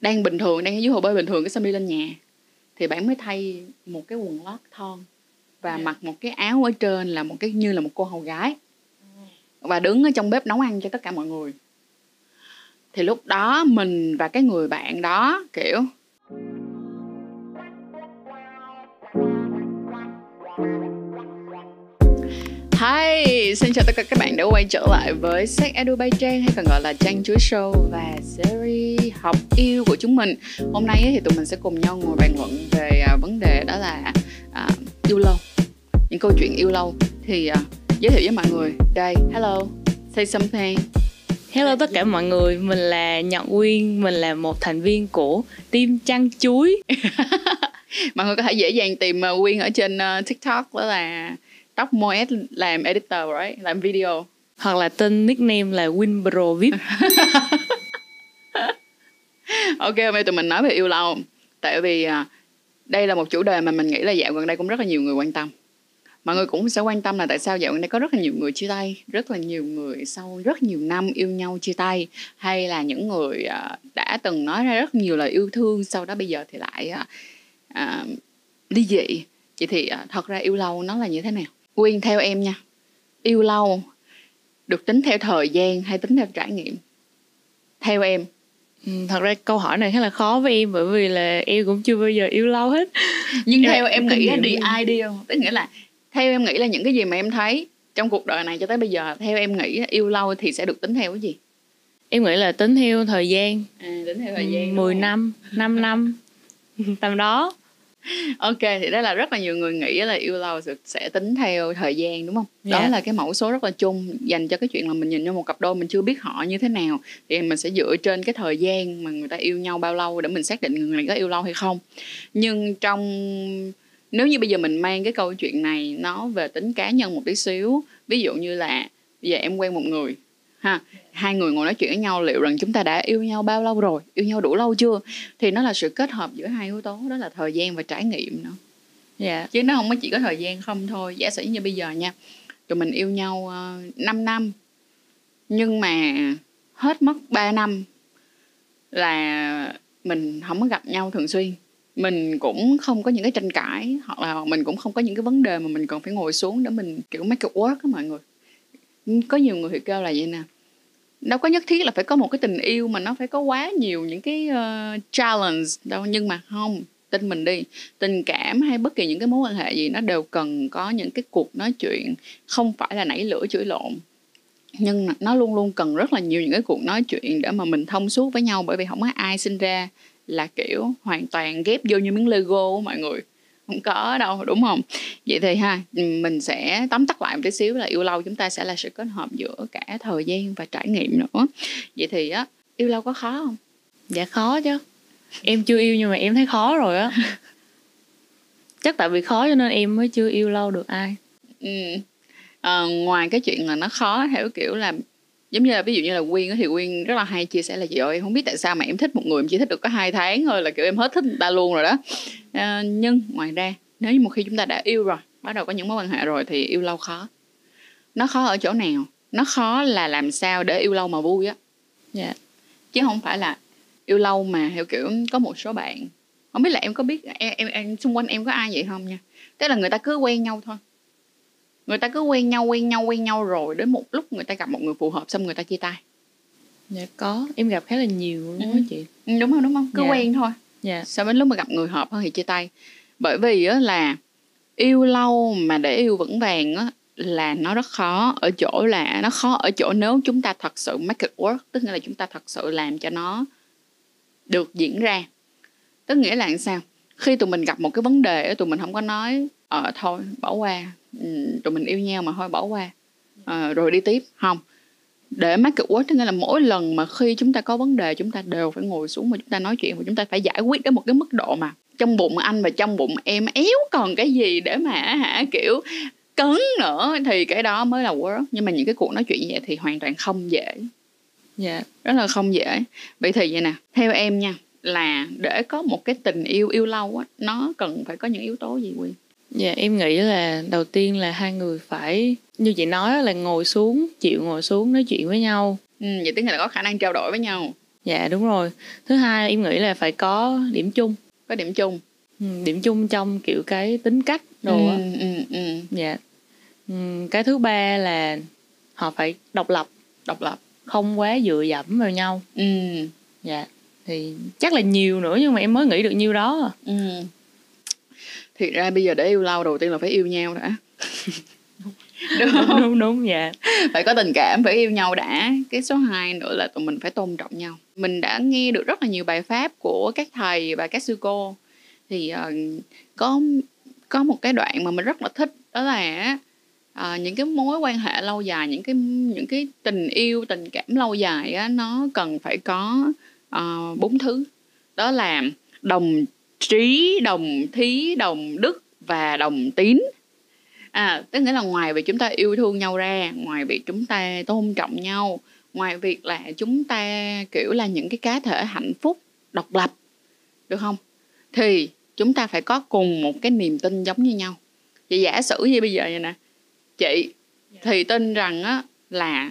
đang bình thường đang ở dưới hồ bơi bình thường cái đi lên nhà. Thì bạn mới thay một cái quần lót thon và Dạ. mặc một cái áo ở trên là một cái như là một cô hầu gái. Và đứng ở trong bếp nấu ăn cho tất cả mọi người. Thì lúc đó mình và cái người bạn đó kiểu Hi, xin chào tất cả các bạn đã quay trở lại với Sex Edu by Trang hay còn gọi là Trang Chuối Show và series học yêu của chúng mình. Hôm nay thì tụi mình sẽ cùng nhau ngồi bàn luận về à, vấn đề đó là à, yêu lâu, những câu chuyện yêu lâu. Thì à, giới thiệu với mọi người, đây, hello, say something. Hello tất cả mọi người, mình là Nhọn Quyên, mình là một thành viên của team Trăng Chuối. Mọi người có thể dễ dàng tìm uh, Quyên ở trên uh, TikTok đó là Tóc Moet làm editor right? làm video. Hoặc là tên nickname là Winbro VIP. ok hôm nay tụi mình nói về yêu lâu tại vì à, đây là một chủ đề mà mình nghĩ là dạo gần đây cũng rất là nhiều người quan tâm mọi người cũng sẽ quan tâm là tại sao dạo gần đây có rất là nhiều người chia tay rất là nhiều người sau rất nhiều năm yêu nhau chia tay hay là những người à, đã từng nói ra rất nhiều lời yêu thương sau đó bây giờ thì lại à, à, ly dị vậy thì à, thật ra yêu lâu nó là như thế nào quyên theo em nha. Yêu lâu được tính theo thời gian hay tính theo trải nghiệm? Theo em. Ừ, Thật ra câu hỏi này khá là khó với em bởi vì là em cũng chưa bao giờ yêu lâu hết. nhưng theo em nghĩ á, kinh đi ideal tức nghĩa là theo em nghĩ là những cái gì mà em thấy trong cuộc đời này cho tới bây giờ theo em nghĩ yêu lâu thì sẽ được tính theo cái gì? Em nghĩ là tính theo thời gian, à, tính theo ừ, 10 năm, 5 năm, tầm đó. Ok thì đó là rất là nhiều người nghĩ là yêu lâu sẽ- tính theo thời gian đúng không? Đó Dạ. là cái mẫu số rất là chung dành cho cái chuyện là mình nhìn vô một cặp đôi mình chưa biết họ như thế nào. Thì mình sẽ dựa trên cái thời gian mà người ta yêu nhau bao lâu để mình xác định người này có yêu lâu hay không. Nhưng trong nếu như bây giờ mình mang cái câu chuyện này nó về tính cá nhân một tí xíu ví dụ như là bây giờ em quen một người ha. Hai người ngồi nói chuyện với nhau liệu rằng chúng ta đã yêu nhau bao lâu rồi? Yêu nhau đủ lâu chưa? Thì nó là sự kết hợp giữa hai yếu tố đó là thời gian và trải nghiệm nữa. Dạ. chứ nó không có chỉ có thời gian không thôi. Giả sử như bây giờ nha tụi mình yêu nhau uh, 5 năm nhưng mà hết mất 3 năm là mình không có gặp nhau thường xuyên. Mình cũng không có những cái tranh cãi hoặc là mình cũng không có những cái vấn đề mà mình cần phải ngồi xuống để mình kiểu make it work á mọi người có nhiều người thì kêu là vậy nè. Đâu có nhất thiết là phải có một cái tình yêu mà nó phải có quá nhiều những cái uh, challenge đâu. Nhưng mà không tin mình đi. Tình cảm hay bất kỳ những cái mối quan hệ gì nó đều cần có những cái cuộc nói chuyện không phải là nảy lửa chửi lộn. Nhưng nó luôn luôn cần rất là nhiều những cái cuộc nói chuyện để mà mình thông suốt với nhau bởi vì không có ai sinh ra là kiểu hoàn toàn ghép vô như miếng lego của mọi người không có đâu đúng không vậy thì ha mình sẽ tóm tắt lại một tí xíu là yêu lâu chúng ta sẽ là sự kết hợp giữa cả thời gian và trải nghiệm nữa vậy thì á yêu lâu có khó không Dạ khó chứ. Em chưa yêu nhưng mà em thấy khó rồi á. Chắc tại vì khó cho nên em mới chưa yêu lâu được ai. Ừ. Ờ, ngoài cái chuyện là nó khó theo kiểu là giống như là ví dụ như là Quyên thì Quyên rất là hay chia sẻ là chị ơi em không biết tại sao mà em thích một người em chỉ thích được có hai tháng thôi là kiểu em hết thích người ta luôn rồi đó. À, nhưng ngoài ra nếu như một khi chúng ta đã yêu rồi bắt đầu có những mối quan hệ rồi thì yêu lâu khó. Nó khó ở chỗ nào? Nó khó là làm sao để yêu lâu mà vui á. Dạ. chứ không phải là yêu lâu mà theo kiểu có một số bạn không biết là em có biết em, em, em xung quanh em có ai vậy không nha? Tức là người ta cứ quen nhau thôi người ta cứ quen nhau quen nhau quen nhau rồi đến một lúc người ta gặp một người phù hợp xong người ta chia tay. Dạ có, em gặp khá là nhiều luôn Ừ. á chị. ừ, đúng không đúng không? Cứ Dạ. quen thôi. Dạ. sau đến lúc mà gặp người hợp hơn thì chia tay. Bởi vì á là yêu lâu mà để yêu vững vàng á là nó rất khó. Ở chỗ là nó khó ở chỗ nếu chúng ta thật sự make it work tức nghĩa là chúng ta thật sự làm cho nó được diễn ra. Tức nghĩa là sao? Khi tụi mình gặp một cái vấn đề tụi mình không có nói ờ thôi bỏ qua. ừ, tụi mình yêu nhau mà thôi bỏ qua. Ờ, rồi đi tiếp không. Để work tức nghĩa là mỗi lần mà khi chúng ta có vấn đề chúng ta đều phải ngồi xuống và chúng ta nói chuyện và chúng ta phải giải quyết đến một cái mức độ mà trong bụng anh và trong bụng em éo còn cái gì để mà hả kiểu cấn nữa thì cái đó mới là work nhưng mà những cái cuộc nói chuyện như vậy thì hoàn toàn không dễ. Dạ. rất là không dễ. Vậy thì vậy nè theo em nha là để có một cái tình yêu yêu lâu á nó cần phải có những yếu tố gì quyên Dạ em nghĩ là đầu tiên là hai người phải như chị nói là ngồi xuống chịu ngồi xuống nói chuyện với nhau. Ừ, vậy tức là có khả năng trao đổi với nhau. Dạ đúng rồi. Thứ hai em nghĩ là phải có điểm chung. Có điểm chung. Ừ, điểm chung trong kiểu cái tính cách đồ á. Ừ, ừ, ừ. dạ. Ừ, cái thứ ba là họ phải độc lập. Độc lập. Không quá dựa dẫm vào nhau. Ừ, dạ. Thì chắc là nhiều nữa nhưng mà em mới nghĩ được nhiêu đó à. ừ. Thiệt ra bây giờ để yêu lâu đầu tiên là phải yêu nhau đã. Đúng đúng không đúng đúng dạ. Phải có tình cảm phải yêu nhau đã. Cái số 2 nữa là tụi mình phải tôn trọng nhau. Mình đã nghe được rất là nhiều bài pháp của các thầy và các sư cô. Thì ờ, có có một cái đoạn mà mình rất là thích đó là ờ, những cái mối quan hệ lâu dài những cái những cái tình yêu tình cảm lâu dài á nó cần phải có ờ, bốn thứ. Đó là đồng trí đồng thí đồng đức và đồng tín. À tức nghĩa là ngoài việc chúng ta yêu thương nhau ra ngoài việc chúng ta tôn trọng nhau ngoài việc là chúng ta kiểu là những cái cá thể hạnh phúc độc lập được không? Thì chúng ta phải có cùng một cái niềm tin giống như nhau. Vậy giả sử như bây giờ vậy nè chị thì tin rằng á là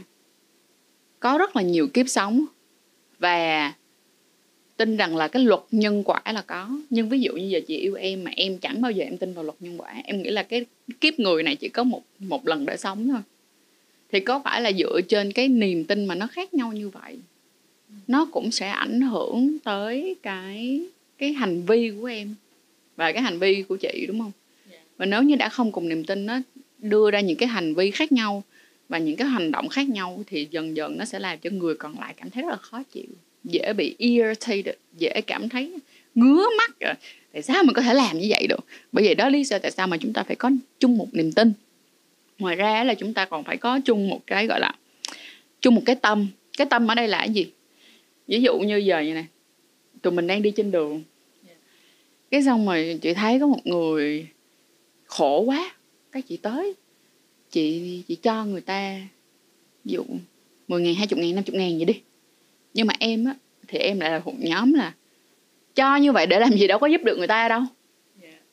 có rất là nhiều kiếp sống và tin rằng là cái luật nhân quả là có. Nhưng ví dụ như giờ chị yêu em mà em chẳng bao giờ em tin vào luật nhân quả. Em nghĩ là cái kiếp người này chỉ có một một lần để sống thôi. Thì có phải là dựa trên cái niềm tin mà nó khác nhau như vậy? Nó cũng sẽ ảnh hưởng tới cái cái hành vi của em và cái hành vi của chị đúng không? Và nếu như đã không cùng niềm tin nó đưa ra những cái hành vi khác nhau và những cái hành động khác nhau thì dần dần nó sẽ làm cho người còn lại cảm thấy rất là khó chịu dễ bị irritated dễ cảm thấy ngứa mắt rồi. Tại sao mình có thể làm như vậy được? Bởi vậy đó lý do tại sao mà chúng ta phải có chung một niềm tin. Ngoài ra là chúng ta còn phải có chung một cái gọi là chung một cái tâm. Cái tâm ở đây là cái gì? Ví dụ như giờ như này tụi mình đang đi trên đường. Cái xong rồi chị thấy có một người khổ quá. Cái chị tới chị chị cho người ta ví dụ 10 ngàn, 20 ngàn, 50 ngàn vậy đi nhưng mà em á thì em lại là một nhóm là cho như vậy để làm gì đâu có giúp được người ta đâu.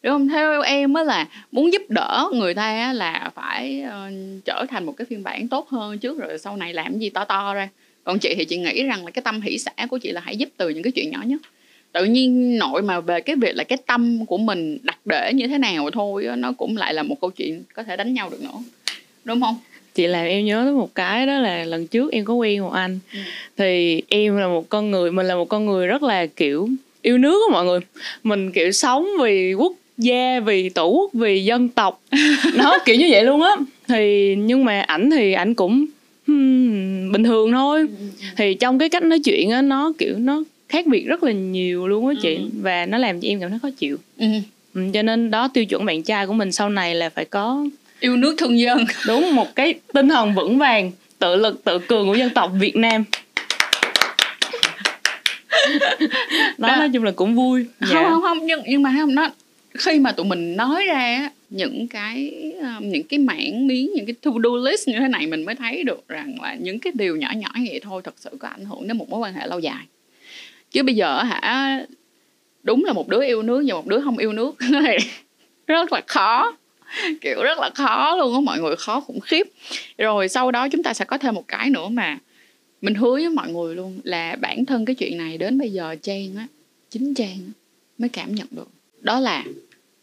Đúng không? Theo em á là muốn giúp đỡ người ta á là phải uh, trở thành một cái phiên bản tốt hơn trước rồi sau này làm gì to to ra. Còn chị thì chị nghĩ rằng là cái tâm hỷ xã của chị là hãy giúp từ những cái chuyện nhỏ nhất. Tự nhiên nội mà về cái việc là cái tâm của mình đặt để như thế nào thôi nó cũng lại là một câu chuyện có thể đánh nhau được nữa. Đúng không chị làm em nhớ tới một cái đó là lần trước em có quen một anh. Ừ. thì em là một con người mình là một con người rất là kiểu yêu nước á mọi người. Mình kiểu sống vì quốc gia vì tổ quốc vì dân tộc. Nó kiểu như vậy luôn á. Thì nhưng mà ảnh thì ảnh cũng hmm, bình thường thôi. Thì trong cái cách nói chuyện á nó kiểu nó khác biệt rất là nhiều luôn á chị. Ừ. và nó làm cho em cảm thấy khó chịu. Ừ. ừ, cho nên đó tiêu chuẩn bạn trai của mình sau này là phải có yêu nước thương dân. Đúng một cái tinh thần vững vàng tự lực tự cường của dân tộc Việt Nam. Đó. nói chung là cũng vui. Dạ. không không không nhưng nhưng mà không nó khi mà tụi mình nói ra những cái um, những cái mảng miếng những cái to do list như thế này mình mới thấy được rằng là những cái điều nhỏ nhỏ vậy thôi thật sự có ảnh hưởng đến một mối quan hệ lâu dài. Chứ bây giờ hả đúng là một đứa yêu nước và một đứa không yêu nước. Rất là khó kiểu rất là khó luôn á mọi người khó khủng khiếp. Rồi sau đó chúng ta sẽ có thêm một cái nữa mà mình hứa với mọi người luôn là bản thân cái chuyện này đến bây giờ trang á chính trang á, mới cảm nhận được. Đó là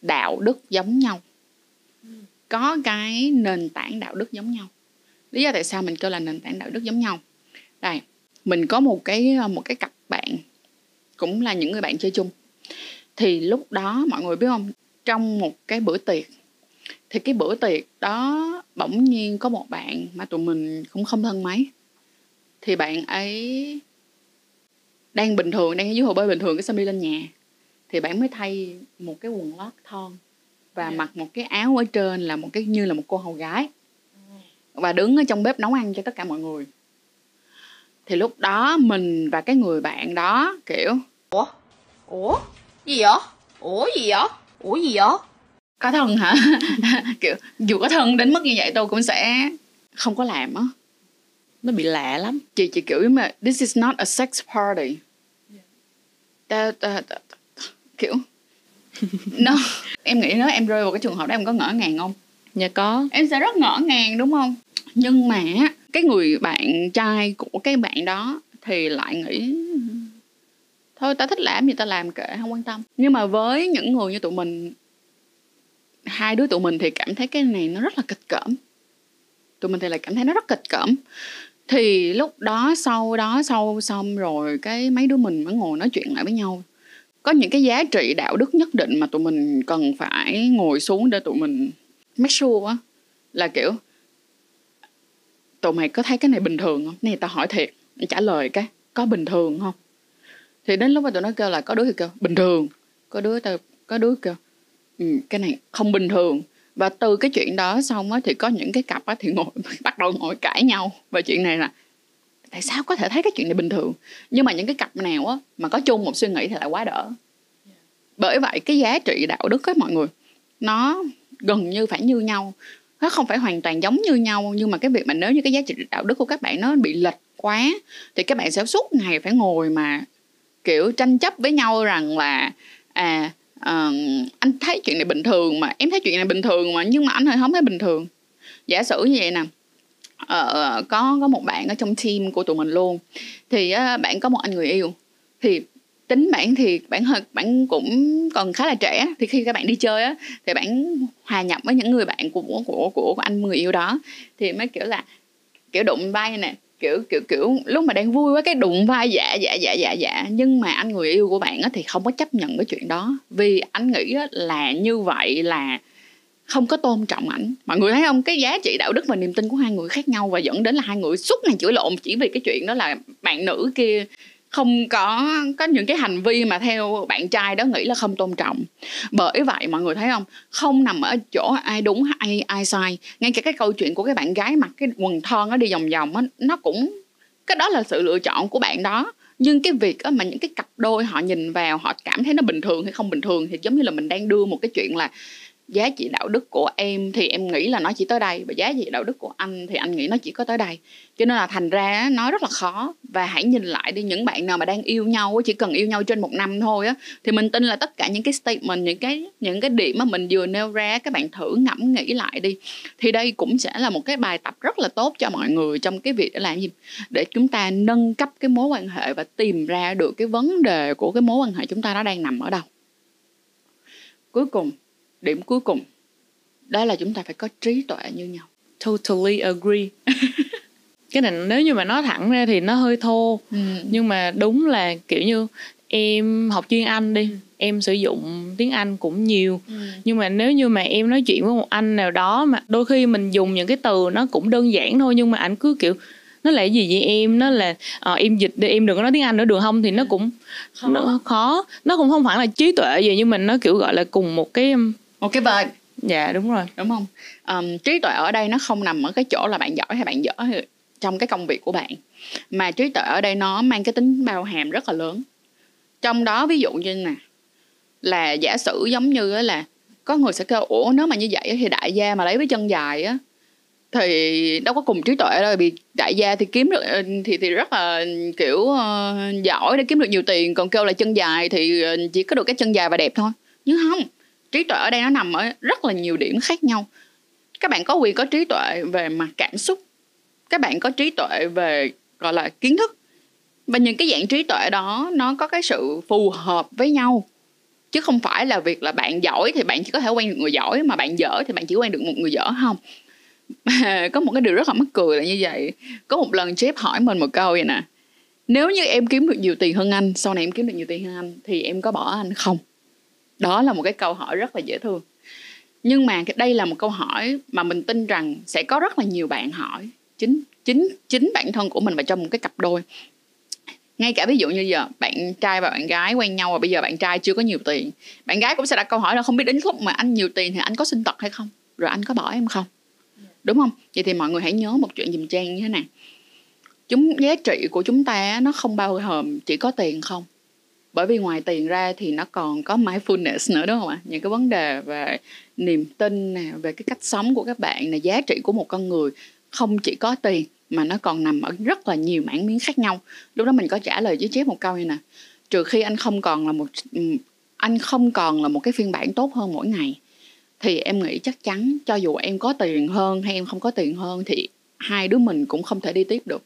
đạo đức giống nhau. Có cái nền tảng đạo đức giống nhau. Lý do tại sao mình kêu là nền tảng đạo đức giống nhau. Đây mình có một cái một cái cặp bạn cũng là những người bạn chơi chung. Thì lúc đó mọi người biết không? Trong một cái bữa tiệc thì cái bữa tiệc đó bỗng nhiên có một bạn mà tụi mình cũng không thân mấy thì bạn ấy đang bình thường đang ở dưới hồ bơi bình thường cái xong đi lên nhà thì bạn mới thay một cái quần lót thon và Dạ. mặc một cái áo ở trên là một cái như là một cô hầu gái và đứng ở trong bếp nấu ăn cho tất cả mọi người thì lúc đó mình và cái người bạn đó kiểu Ủa? Gì vậy? Ủa gì vậy? Ủa gì vậy? Có thân hả? Kiểu dù có thân đến mức như vậy tôi cũng sẽ không có làm á. Nó bị lạ lắm. Chị chị kiểu mà this is not a sex party. Ta, ta, ta, ta, kiểu no. Em nghĩ nếu em rơi vào cái trường hợp đó em có ngỡ ngàng không? Nhà có. Em sẽ rất ngỡ ngàng đúng không? Nhưng mà cái người bạn trai của cái bạn đó thì lại nghĩ thôi ta thích làm gì ta làm kệ không quan tâm. Nhưng mà với những người như tụi mình hai đứa tụi mình thì cảm thấy cái này nó rất là kịch cỡm. Tụi mình thì lại cảm thấy nó rất kịch cỡm. Thì lúc đó, sau đó, sau, xong rồi cái mấy đứa mình mới ngồi nói chuyện lại với nhau. Có những cái giá trị đạo đức nhất định mà tụi mình cần phải ngồi xuống để tụi mình make sure á. Là kiểu, tụi mày có thấy cái này bình thường không? Này, tao hỏi thiệt trả lời cái, có bình thường không? Thì đến lúc mà tụi nó kêu là, có đứa thì kêu, bình thường. Có đứa tao, có đứa kêu ừ, cái này không bình thường. Và từ cái chuyện đó xong á thì có những cái cặp á thì ngồi bắt đầu ngồi cãi nhau về chuyện này là tại sao có thể thấy cái chuyện này bình thường? Nhưng mà những cái cặp nào á mà có chung một suy nghĩ thì lại quá đỡ. Bởi vậy cái giá trị đạo đức á mọi người nó gần như phải như nhau. Nó không phải hoàn toàn giống như nhau nhưng mà cái việc mà nếu như cái giá trị đạo đức của các bạn nó bị lệch quá thì các bạn sẽ suốt ngày phải ngồi mà kiểu tranh chấp với nhau rằng là à uh, anh thấy chuyện này bình thường mà em thấy chuyện này bình thường mà nhưng mà anh hơi không thấy bình thường. Giả sử như vậy nè uh, có có một bạn ở trong team của tụi mình luôn thì uh, bạn có một anh người yêu thì tính bạn thì bạn hơi bạn cũng còn khá là trẻ thì khi các bạn đi chơi á thì bạn hòa nhập với những người bạn của của của, của anh người yêu đó thì mới kiểu là kiểu đụng vai nè kiểu kiểu kiểu, lúc mà đang vui quá cái đụng vai dạ dạ dạ dạ dạ. Nhưng mà anh người yêu của bạn á thì không có chấp nhận cái chuyện đó. Vì anh nghĩ là như vậy là không có tôn trọng ảnh. Mọi người thấy không? Cái giá trị đạo đức và niềm tin của hai người khác nhau và dẫn đến là hai người suốt ngày chửi lộn chỉ vì cái chuyện đó là bạn nữ kia không có có những cái hành vi mà theo bạn trai đó nghĩ là không tôn trọng. Bởi vậy mọi người thấy không? Không nằm ở chỗ ai đúng, ai ai sai. Ngay cả cái câu chuyện của cái bạn gái mặc cái quần thon nó đi vòng vòng á, nó cũng, cái đó là sự lựa chọn của bạn đó. Nhưng cái việc mà những cái cặp đôi họ nhìn vào, họ cảm thấy nó bình thường hay không bình thường thì giống như là mình đang đưa một cái chuyện là giá trị đạo đức của em thì em nghĩ là nó chỉ tới đây và giá trị đạo đức của anh thì anh nghĩ nó chỉ có tới đây. Cho nên là thành ra nó rất là khó. Và hãy nhìn lại đi, những bạn nào mà đang yêu nhau chỉ cần yêu nhau trên một năm thôi á, thì mình tin là tất cả những cái statement, những cái những cái điểm mà mình vừa nêu ra, các bạn thử ngẫm nghĩ lại đi. Thì đây cũng sẽ là một cái bài tập rất là tốt cho mọi người trong cái việc để làm gì? Để chúng ta nâng cấp cái mối quan hệ và tìm ra được cái vấn đề của cái mối quan hệ chúng ta nó đang nằm ở đâu. Cuối cùng điểm cuối cùng đó là chúng ta phải có trí tuệ như nhau totally agree cái này nếu như mà nói thẳng ra thì nó hơi thô ừ. nhưng mà đúng là kiểu như em học chuyên anh đi ừ. em sử dụng tiếng anh cũng nhiều ừ. nhưng mà nếu như mà em nói chuyện với một anh nào đó mà đôi khi mình dùng những cái từ nó cũng đơn giản thôi nhưng mà anh cứ kiểu nó là gì vậy em nó là uh, em dịch để em đừng có nói tiếng anh nữa được không thì nó cũng khó. nó khó nó cũng không phải là trí tuệ gì nhưng mình nó kiểu gọi là cùng một cái một cái vibe dạ đúng rồi. Đúng không? Um, trí tuệ ở đây nó không nằm ở cái chỗ là bạn giỏi hay bạn dở trong cái công việc của bạn mà trí tuệ ở đây nó mang cái tính bao hàm rất là lớn. Trong đó ví dụ như nè là giả sử giống như là có người sẽ kêu ủa nếu mà như vậy thì đại gia mà lấy với chân dài á thì đâu có cùng trí tuệ đâu vì đại gia thì kiếm được ờ, thì thì rất là kiểu uh, giỏi để kiếm được nhiều tiền còn kêu là chân dài thì chỉ có được cái chân dài và đẹp thôi. Nhưng không trí tuệ ở đây nó nằm ở rất là nhiều điểm khác nhau. Các bạn có quyền có trí tuệ về mặt cảm xúc, các bạn có trí tuệ về, gọi là, kiến thức. Và những cái dạng trí tuệ đó, nó có cái sự phù hợp với nhau. Chứ không phải là việc là bạn giỏi thì bạn chỉ có thể quen được người giỏi, mà bạn dở thì bạn chỉ quen được một người dở không? Có một cái điều rất là mắc cười là như vậy. Có một lần chép hỏi mình một câu vậy nè. Nếu như em kiếm được nhiều tiền hơn anh, sau này em kiếm được nhiều tiền hơn anh, thì em có bỏ anh không? Đó là một cái câu hỏi rất là dễ thương. Nhưng mà đây là một câu hỏi mà mình tin rằng sẽ có rất là nhiều bạn hỏi. Chính chính chính bản thân của mình và trong một cái cặp đôi. Ngay cả ví dụ như giờ bạn trai và bạn gái quen nhau và bây giờ bạn trai chưa có nhiều tiền. Bạn gái cũng sẽ đặt câu hỏi là không biết đến lúc mà anh nhiều tiền thì anh có sinh tật hay không? Rồi anh có bỏ em không? Đúng không? Vậy thì mọi người hãy nhớ một chuyện dùm trang như thế này. Chúng giá trị của chúng ta nó không bao gồm chỉ có tiền không? Bởi vì ngoài tiền ra thì nó còn có mindfulness nữa, đúng không ạ? Những cái vấn đề về niềm tin nè, về cái cách sống của các bạn là giá trị của một con người không chỉ có tiền mà nó còn nằm ở rất là nhiều mảng miếng khác nhau. Lúc đó mình có trả lời với chép một câu như nè, trừ khi anh không còn là một ừ, anh không còn là một cái phiên bản tốt hơn mỗi ngày, thì em nghĩ chắc chắn cho dù em có tiền hơn hay em không có tiền hơn thì hai đứa mình cũng không thể đi tiếp được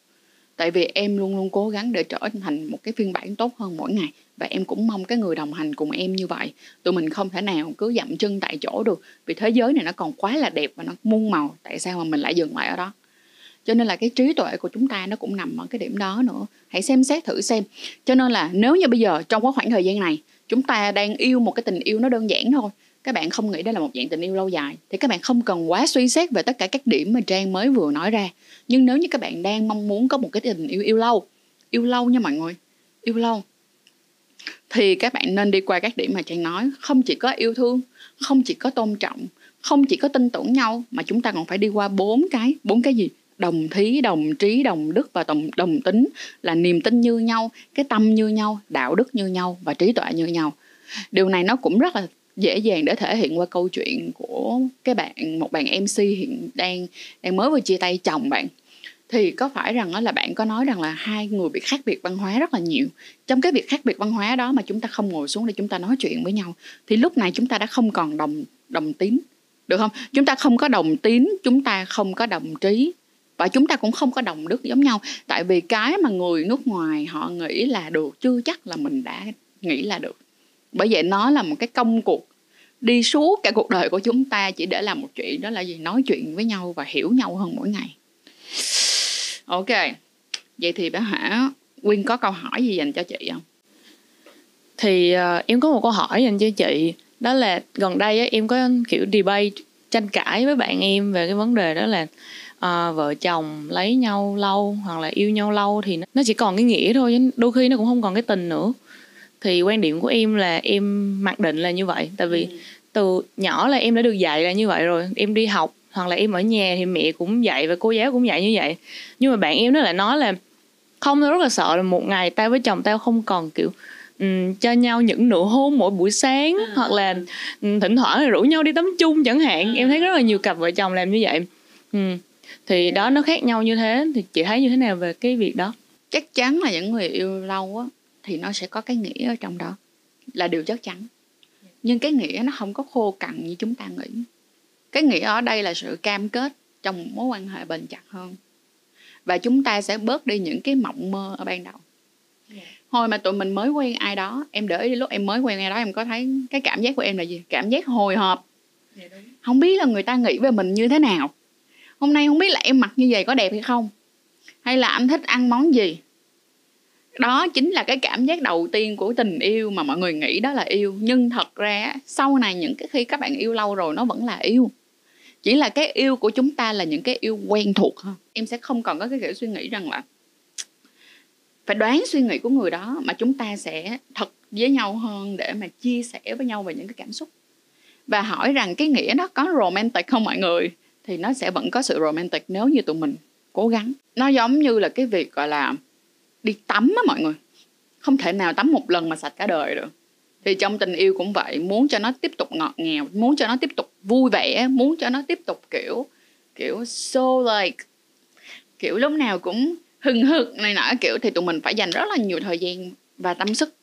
tại vì em luôn luôn cố gắng để trở thành một cái phiên bản tốt hơn mỗi ngày. Và em cũng mong cái người đồng hành cùng em như vậy. Tụi mình không thể nào cứ dậm chân tại chỗ được. Vì thế giới này nó còn quá là đẹp và nó muôn màu. Tại sao mà mình lại dừng lại ở đó? Cho nên là cái trí tuệ của chúng ta nó cũng nằm ở cái điểm đó nữa. Hãy xem xét thử xem. Cho nên là nếu như bây giờ trong cái khoảng thời gian này, chúng ta đang yêu một cái tình yêu nó đơn giản thôi các bạn không nghĩ đây là một dạng tình yêu lâu dài, thì các bạn không cần quá suy xét về tất cả các điểm mà trang mới vừa nói ra. Nhưng nếu như các bạn đang mong muốn có một cái tình yêu yêu lâu yêu lâu nha mọi người, yêu lâu, thì các bạn nên đi qua các điểm mà trang nói. Không chỉ có yêu thương, không chỉ có tôn trọng, không chỉ có tin tưởng nhau, mà chúng ta còn phải đi qua bốn cái bốn cái gì? Đồng thí, đồng trí, đồng đức và đồng đồng tính, là niềm tin như nhau, cái tâm như nhau, đạo đức như nhau và trí tuệ như nhau. Điều này nó cũng rất là dễ dàng để thể hiện qua câu chuyện của cái bạn, một bạn mc hiện đang đang mới vừa chia tay chồng bạn. Thì có phải rằng đó là bạn có nói rằng là hai người bị khác biệt văn hóa rất là nhiều? Trong cái việc khác biệt văn hóa đó mà chúng ta không ngồi xuống để chúng ta nói chuyện với nhau, thì lúc này chúng ta đã không còn đồng đồng tín, được không? Chúng ta không có đồng tín, chúng ta không có đồng trí, và chúng ta cũng không có đồng đức giống nhau. Tại vì cái mà người nước ngoài họ nghĩ là được, chưa chắc là mình đã nghĩ là được bởi vậy nó là một cái công cuộc đi suốt cả cuộc đời của chúng ta chỉ để làm một chuyện đó là gì? Nói chuyện với nhau và hiểu nhau hơn mỗi ngày. Ok vậy thì bé hả quyên có câu hỏi gì dành cho chị không? Thì uh, em có một câu hỏi dành cho chị. Đó là gần đây á, em có kiểu debate tranh cãi với bạn em về cái vấn đề đó là uh, vợ chồng lấy nhau lâu hoặc là yêu nhau lâu thì nó chỉ còn cái nghĩa thôi đôi khi nó cũng không còn cái tình nữa thì quan điểm của em là em mặc định là như vậy. Tại vì ừ. từ nhỏ là em đã được dạy là như vậy rồi. Em đi học hoặc là em ở nhà thì mẹ cũng dạy và cô giáo cũng dạy như vậy. Nhưng mà bạn em nó lại nói là không tao rất là sợ là một ngày tao với chồng tao không còn kiểu um, cho nhau những nụ hôn mỗi buổi sáng à. hoặc là um, thỉnh thoảng rủ nhau đi tắm chung chẳng hạn. À. em thấy rất là nhiều cặp vợ chồng làm như vậy. Um, thì đó nó khác nhau như thế. Thì chị thấy như thế nào về cái việc đó? Chắc chắn là những người yêu lâu á thì nó sẽ có cái nghĩa ở trong đó, là điều chắc chắn. Nhưng cái nghĩa nó không có khô cằn như chúng ta nghĩ. Cái nghĩa ở đây là sự cam kết trong một mối quan hệ bền chặt hơn. Và chúng ta sẽ bớt đi những cái mộng mơ ở ban đầu. Hồi mà tụi mình mới quen ai đó, em để đi lúc em mới quen ai đó, em có thấy cái cảm giác của em là gì? Cảm giác hồi hộp. Không biết là người ta nghĩ về mình như thế nào. Hôm nay không biết là em mặc như vậy có đẹp hay không? Hay là anh thích ăn món gì? Đó chính là cái cảm giác đầu tiên của tình yêu mà mọi người nghĩ đó là yêu. Nhưng thật ra sau này những cái khi các bạn yêu lâu rồi nó vẫn là yêu. Chỉ là cái yêu của chúng ta là những cái yêu quen thuộc hơn em sẽ không còn có cái kiểu suy nghĩ rằng là phải đoán suy nghĩ của người đó mà chúng ta sẽ thật với nhau hơn để mà chia sẻ với nhau về những cái cảm xúc. Và hỏi rằng cái nghĩa đó có romantic không mọi người? Thì nó sẽ vẫn có sự romantic nếu như tụi mình cố gắng. Nó giống như là cái việc, gọi là đi tắm á mọi người. Không thể nào tắm một lần mà sạch cả đời được. Thì trong tình yêu cũng vậy, muốn cho nó tiếp tục ngọt ngào, muốn cho nó tiếp tục vui vẻ, muốn cho nó tiếp tục, kiểu kiểu, so like, kiểu, lúc nào cũng hừng hực này nọ, kiểu, thì tụi mình phải dành rất là nhiều thời gian và tâm sức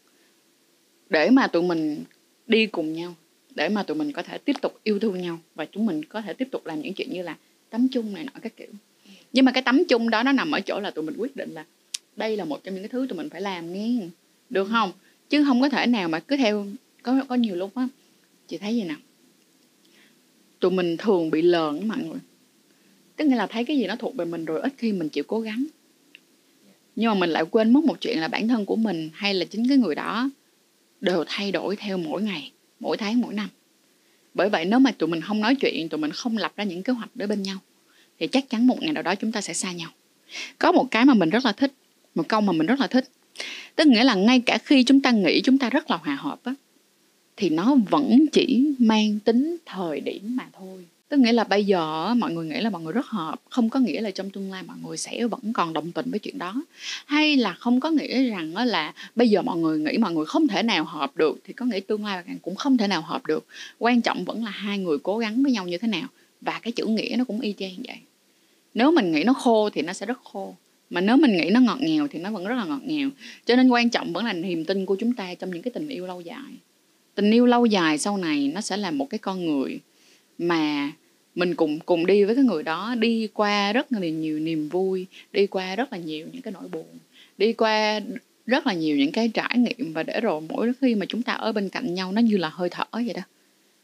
để mà tụi mình đi cùng nhau, để mà tụi mình có thể tiếp tục yêu thương nhau và chúng mình có thể tiếp tục làm những chuyện như là tắm chung này nọ các kiểu. Nhưng mà cái tắm chung đó nó nằm ở chỗ là tụi mình quyết định là đây là một trong những cái thứ tụi mình phải làm nghe. Được không? Chứ không có thể nào mà cứ theo có có nhiều lúc á chị thấy gì nào tụi mình thường bị lờn mọi người. Tức nghĩa là thấy cái gì nó thuộc về mình rồi ít khi mình chịu cố gắng. Nhưng mà mình lại quên mất một chuyện là bản thân của mình hay là chính cái người đó đều thay đổi theo mỗi ngày mỗi tháng mỗi năm. Bởi vậy nếu mà tụi mình không nói chuyện tụi mình không lập ra những kế hoạch để bên nhau thì chắc chắn một ngày nào đó chúng ta sẽ xa nhau. Có một cái mà mình rất là thích một câu mà mình rất là thích. Tức nghĩa là ngay cả khi chúng ta nghĩ chúng ta rất là hòa hợp á, thì nó vẫn chỉ mang tính thời điểm mà thôi. Tức nghĩa là bây giờ mọi người nghĩ là mọi người rất hợp, không có nghĩa là trong tương lai mọi người sẽ vẫn còn đồng tình với chuyện đó. Hay là không có nghĩa rằng là bây giờ mọi người nghĩ mọi người không thể nào hợp được, thì có nghĩa tương lai cũng không thể nào hợp được. Quan trọng vẫn là hai người cố gắng với nhau như thế nào, và cái chữ nghĩa nó cũng y chang vậy. Nếu mình nghĩ nó khô thì nó sẽ rất khô mà nếu mình nghĩ nó ngọt ngào thì nó vẫn rất là ngọt ngào. Cho nên quan trọng vẫn là niềm tin của chúng ta trong những cái tình yêu lâu dài. Tình yêu lâu dài sau này nó sẽ là một cái con người mà mình cùng cùng đi với cái người đó, đi qua rất là nhiều niềm vui, đi qua rất là nhiều những cái nỗi buồn, đi qua rất là nhiều những cái trải nghiệm và để rồi mỗi khi mà chúng ta ở bên cạnh nhau nó như là hơi thở vậy đó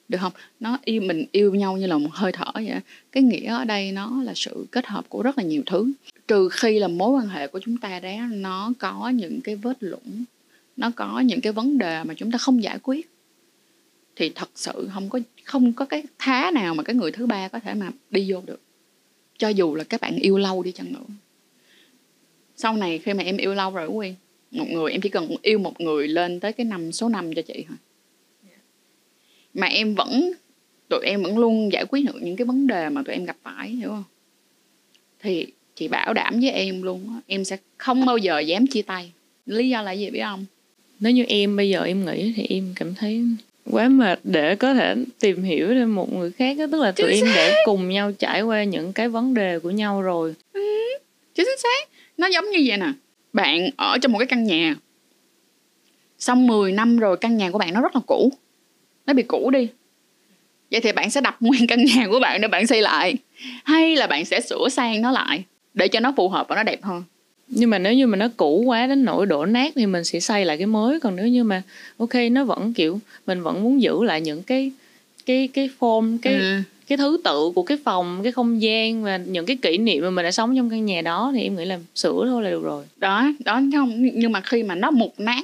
được không? Nó yêu mình yêu nhau như là một hơi thở vậy đó. cái nghĩa ở đây nó là sự kết hợp của rất là nhiều thứ. Trừ khi là mối quan hệ của chúng ta đó nó có những cái vết lũng nó có những cái vấn đề mà chúng ta không giải quyết. Thì thật sự không có không có cái thá nào mà cái người thứ ba có thể mà đi vô được. Cho dù là các bạn yêu lâu đi chăng nữa. Sau này khi mà em yêu lâu rồi quý một người em chỉ cần yêu một người lên tới cái năm, số năm cho chị thôi mà em vẫn tụi em vẫn luôn giải quyết được những cái vấn đề mà tụi em gặp phải hiểu không? Thì chị bảo đảm với em luôn em sẽ không bao giờ dám chia tay. Lý do là gì biết không? Nếu như em bây giờ em nghĩ thì em cảm thấy quá mệt để có thể tìm hiểu thêm một người khác đó. tức là tụi Chính em đã cùng nhau trải qua những cái vấn đề của nhau rồi. Chính xác. Nó giống như vậy nè. Bạn ở trong một cái căn nhà xong 10 năm rồi căn nhà của bạn nó rất là cũ nó bị cũ đi. Vậy thì bạn sẽ đập nguyên căn nhà của bạn để bạn xây lại. Hay là bạn sẽ sửa sang nó lại để cho nó phù hợp và nó đẹp hơn? Nhưng mà nếu như mà nó cũ quá đến nỗi đổ nát thì mình sẽ xây lại cái mới. Còn nếu như mà ok nó vẫn kiểu mình vẫn muốn giữ lại những cái cái cái form cái Ừ. cái thứ tự của cái phòng cái không gian và những cái kỷ niệm mà mình đã sống trong căn nhà đó thì em nghĩ là sửa thôi là được rồi. Đó đó không nhưng mà khi mà nó mục nát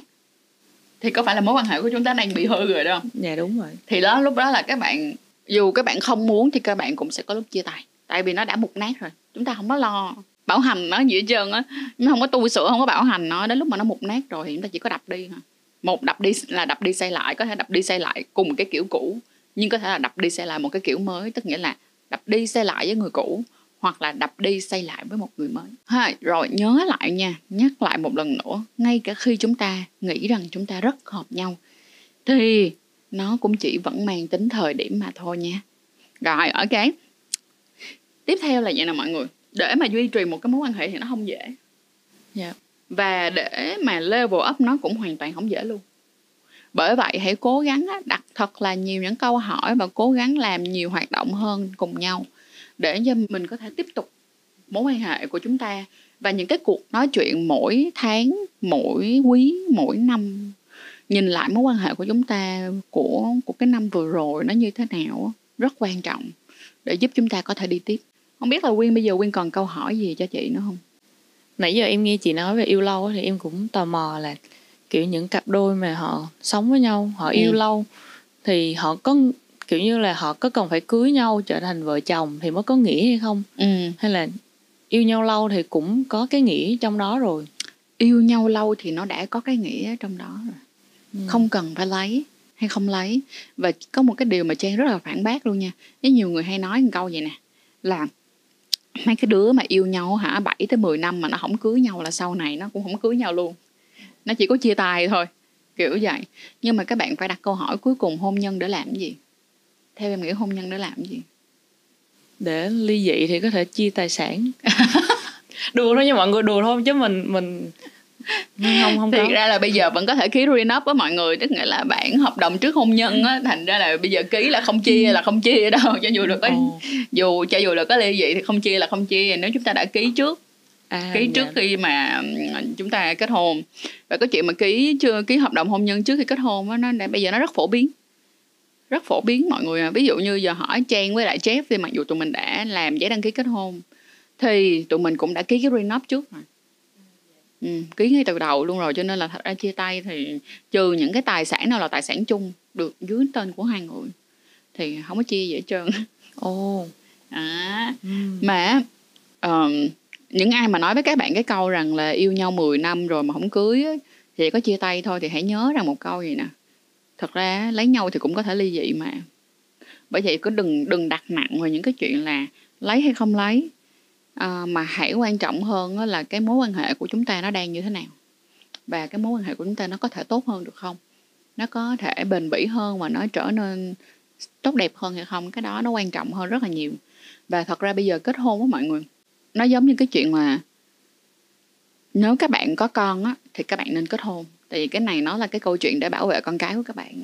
thì có phải là mối quan hệ của chúng ta đang bị hư rồi đó không? Dạ đúng rồi. Thì đó lúc đó là các bạn dù các bạn không muốn thì các bạn cũng sẽ có lúc chia tay. Tại vì nó đã mục nát rồi. Chúng ta không có lo bảo hành nó gì hết trơn á. Nó không có tu sửa không có bảo hành nó. Đến lúc mà nó mục nát rồi thì chúng ta chỉ có đập đi thôi. Một đập đi là đập đi xây lại có thể đập đi xây lại cùng cái kiểu cũ. Nhưng có thể là đập đi xây lại một cái kiểu mới tức nghĩa là đập đi xây lại với người cũ hoặc là đập đi xây lại với một người mới. Ha rồi nhớ lại nha nhắc lại một lần nữa ngay cả khi chúng ta nghĩ rằng chúng ta rất hợp nhau thì nó cũng chỉ vẫn mang tính thời điểm mà thôi nha. Rồi ok. Tiếp theo là vậy nè mọi người. Để mà duy trì một cái mối quan hệ thì nó không dễ. Dạ. Và để mà level up nó cũng hoàn toàn không dễ luôn. Bởi vậy hãy cố gắng đặt thật là nhiều những câu hỏi và cố gắng làm nhiều hoạt động hơn cùng nhau để cho mình có thể tiếp tục mối quan hệ của chúng ta. Và những cái cuộc nói chuyện mỗi tháng mỗi quý mỗi năm nhìn lại mối quan hệ của chúng ta của của cái năm vừa rồi nó như thế nào rất quan trọng để giúp chúng ta có thể đi tiếp. Không biết là quyên bây giờ quyên còn câu hỏi gì cho chị nữa không? Nãy giờ em nghe chị nói về yêu lâu thì em cũng tò mò là kiểu những cặp đôi mà họ sống với nhau họ yêu Ừ. lâu thì họ có kiểu như là họ có cần phải cưới nhau trở thành vợ chồng thì mới có nghĩa hay không? Ừ. Hay là yêu nhau lâu thì cũng có cái nghĩa trong đó rồi? Yêu nhau lâu thì nó đã có cái nghĩa trong đó rồi. Không cần phải lấy hay không lấy. Và có một cái điều mà trang rất là phản bác luôn nha. Với nhiều người hay nói một câu vậy nè là mấy cái đứa mà yêu nhau hả 7 tới 10 năm mà nó không cưới nhau là sau này nó cũng không cưới nhau luôn. Nó chỉ có chia tay thôi kiểu vậy. Nhưng mà các bạn phải đặt câu hỏi cuối cùng hôn nhân để làm cái gì theo em nghĩ hôn nhân để làm gì? Để ly dị thì có thể chia tài sản. Đùa thôi nha mọi người đùa thôi chứ mình mình không không thì có. ra là bây giờ vẫn có thể ký prenup với mọi người tức nghĩa là bản hợp đồng trước hôn nhân á thành ra là bây giờ ký là không chia là không chia đâu cho dù được có Ồ. dù cho dù là có ly dị thì không chia là không chia nếu chúng ta đã ký trước. À, ký trước dạ. khi mà chúng ta kết hôn. Và cái chuyện mà ký chưa ký hợp đồng hôn nhân trước khi kết hôn á nó bây giờ nó rất phổ biến rất phổ biến mọi người à. ví dụ như giờ hỏi Trang với lại Jeff thì mặc dù tụi mình đã làm giấy đăng ký kết hôn thì tụi mình cũng đã ký cái prenup trước rồi ừ, ký ngay từ đầu luôn rồi cho nên là thật ra chia tay thì trừ những cái tài sản nào là tài sản chung được dưới tên của hai người thì không có chia gì hết trơn. Ồ. À, ừm. mà ờm, những ai mà nói với các bạn cái câu rằng là yêu nhau 10 năm rồi mà không cưới thì có chia tay thôi thì hãy nhớ rằng một câu gì nè thật ra lấy nhau thì cũng có thể ly dị mà. Bởi vậy cứ đừng đừng đặt nặng vào những cái chuyện là lấy hay không lấy. À, mà hãy quan trọng hơn là cái mối quan hệ của chúng ta nó đang như thế nào. Và cái mối quan hệ của chúng ta nó có thể tốt hơn được không? Nó có thể bền bỉ hơn và nó trở nên tốt đẹp hơn hay không? Cái đó nó quan trọng hơn rất là nhiều. Và thật ra bây giờ kết hôn với mọi người nó giống như cái chuyện mà nếu các bạn có con á thì các bạn nên kết hôn tại vì cái này nó là cái câu chuyện để bảo vệ con cái của các bạn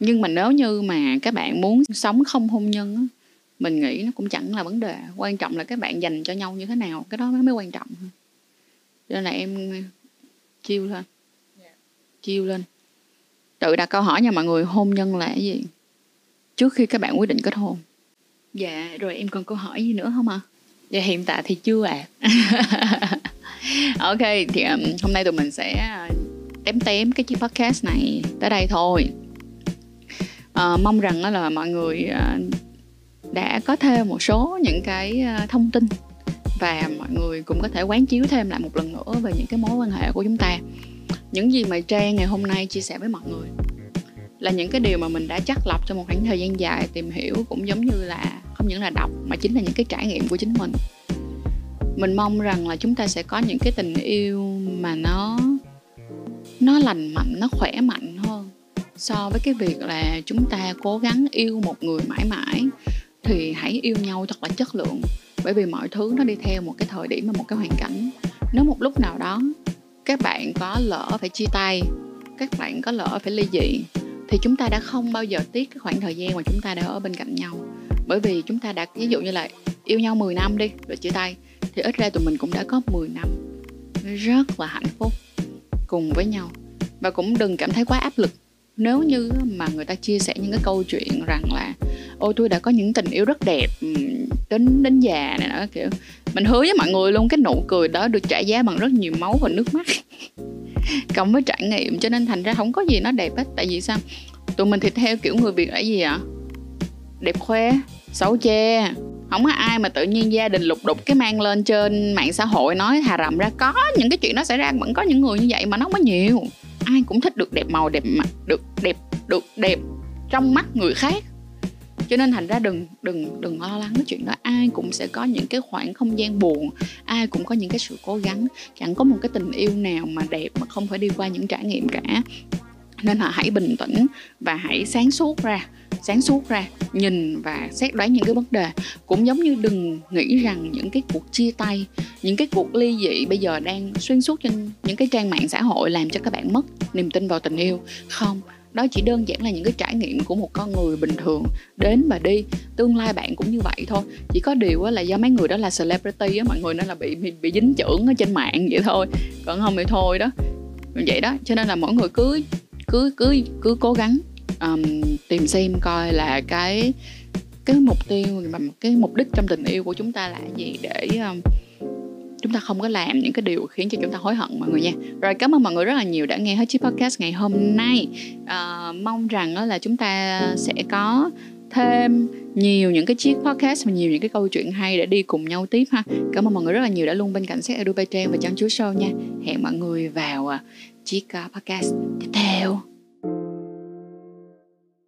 nhưng mà nếu như mà các bạn muốn sống không hôn nhân á mình nghĩ nó cũng chẳng là vấn đề. Quan trọng là các bạn dành cho nhau như thế nào cái đó mới quan trọng. Cho nên là em chiêu lên. Chiêu lên. Tự đặt câu hỏi nha mọi người hôn nhân là cái gì? Trước khi các bạn quyết định kết hôn. Dạ rồi em còn câu hỏi gì nữa không ạ? À? dạ hiện tại thì chưa ạ. à. ok thì um, hôm nay tụi mình sẽ à, tém tém cái chiếc podcast này tới đây thôi. À, mong rằng là mọi người uh, đã có thêm một số những cái uh, thông tin và mọi người cũng có thể quán chiếu thêm lại một lần nữa về những cái mối quan hệ của chúng ta. Những gì mà trang ngày hôm nay chia sẻ với mọi người là những cái điều mà mình đã chắc lọc trong một khoảng thời gian dài tìm hiểu cũng giống như là không những là đọc mà chính là những cái trải nghiệm của chính mình mình mong rằng là chúng ta sẽ có những cái tình yêu mà nó nó lành mạnh, nó khỏe mạnh hơn so với cái việc là chúng ta cố gắng yêu một người mãi mãi. Thì hãy yêu nhau thật là chất lượng, bởi vì mọi thứ nó đi theo một cái thời điểm và một cái hoàn cảnh. Nếu một lúc nào đó các bạn có lỡ phải chia tay, các bạn có lỡ phải ly dị, thì chúng ta đã không bao giờ tiếc cái khoảng thời gian mà chúng ta đã ở bên cạnh nhau. Bởi vì chúng ta đã, ví dụ như là yêu nhau 10 năm đi, rồi chia tay thì ít ra tụi mình cũng đã có 10 năm rất là hạnh phúc cùng với nhau. Và cũng đừng cảm thấy quá áp lực. Nếu như mà người ta chia sẻ những cái câu chuyện rằng là, ôi, tôi đã có những tình yêu rất đẹp đến đến già này đó kiểu, mình hứa với mọi người luôn, cái nụ cười đó được trả giá bằng rất nhiều máu và nước mắt. Cộng với trải nghiệm, cho nên thành ra không có gì nó đẹp hết. Tại vì sao? Tụi mình thì theo kiểu người việt là gì ạ? Đẹp khoe, xấu che không có ai mà tự nhiên gia đình lục đục cái mang lên trên mạng xã hội nói thà rầm ra, có những cái chuyện đó xảy ra, vẫn có những người như vậy mà nó không có nhiều. Ai cũng thích được đẹp màu, đẹp mặt, được đẹp được đẹp trong mắt người khác. Cho nên thành ra đừng đừng đừng lo lắng cái chuyện đó. Ai cũng sẽ có những cái khoảng không gian buồn, ai cũng có những cái sự cố gắng. Chẳng có một cái tình yêu nào mà đẹp mà không phải đi qua những trải nghiệm cả. Nên là hãy bình tĩnh và hãy sáng suốt ra sáng suốt ra nhìn và xét đoán những cái vấn đề. Cũng giống như đừng nghĩ rằng những cái cuộc chia tay những cái cuộc ly dị bây giờ đang xuyên suốt trên những cái trang mạng xã hội làm cho các bạn mất niềm tin vào tình yêu. Không đó chỉ đơn giản là những cái trải nghiệm của một con người bình thường đến và đi. Tương lai bạn cũng như vậy thôi. Chỉ có điều là do mấy người đó là celebrity á mọi người nên là bị bị, bị dính chưởng ở trên mạng vậy thôi. Còn không thì thôi đó. Vậy đó cho nên là mỗi người cứ cứ cứ cứ cố gắng um, tìm xem coi là cái cái mục tiêu và cái mục đích trong tình yêu của chúng ta là gì để um, chúng ta không có làm những cái điều khiến cho chúng ta hối hận mọi người nha. Rồi cảm ơn mọi người rất là nhiều đã nghe hết chiếc podcast ngày hôm nay. À, mong rằng là chúng ta sẽ có thêm nhiều những cái chiếc podcast và nhiều những cái câu chuyện hay để đi cùng nhau tiếp ha. Cảm ơn mọi người rất là nhiều đã luôn bên cạnh sách Edu Bay Trang và Trang Chúa Show nha. Hẹn mọi người vào ờ, chiếc ờ, podcast tiếp theo.